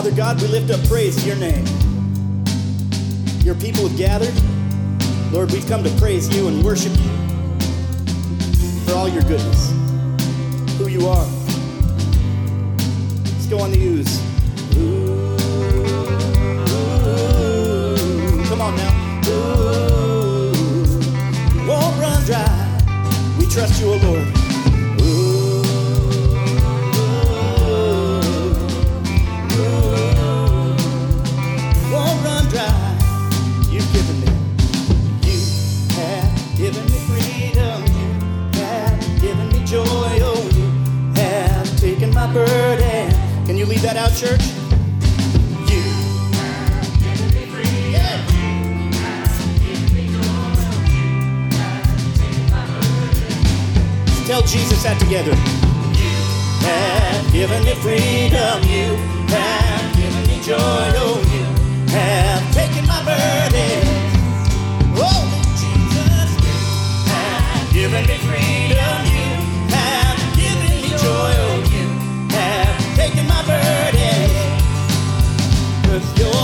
Father God, we lift up praise to your name. Your people have gathered. Lord, we've come to praise you and worship you for all your goodness, who you are. Let's go on the ooze. That out, church? You. Tell Jesus that together. You have given me freedom. You have given me joy. Oh, you have taken my burden. Oh, Jesus, you have given me freedom.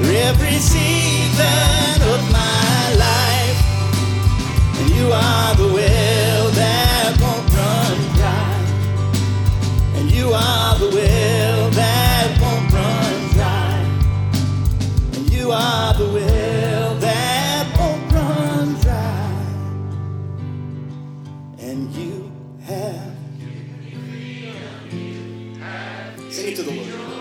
every season of my life. And you are the well that won't run dry. And you are the well that won't run dry. And you are the well that won't run dry. And you have. Sing it to the Lord.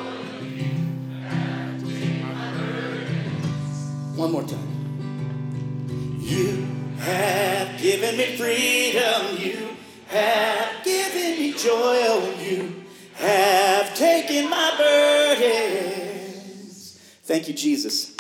One more time. You have given me freedom. You have given me joy. Oh, you have taken my burdens. Thank you, Jesus.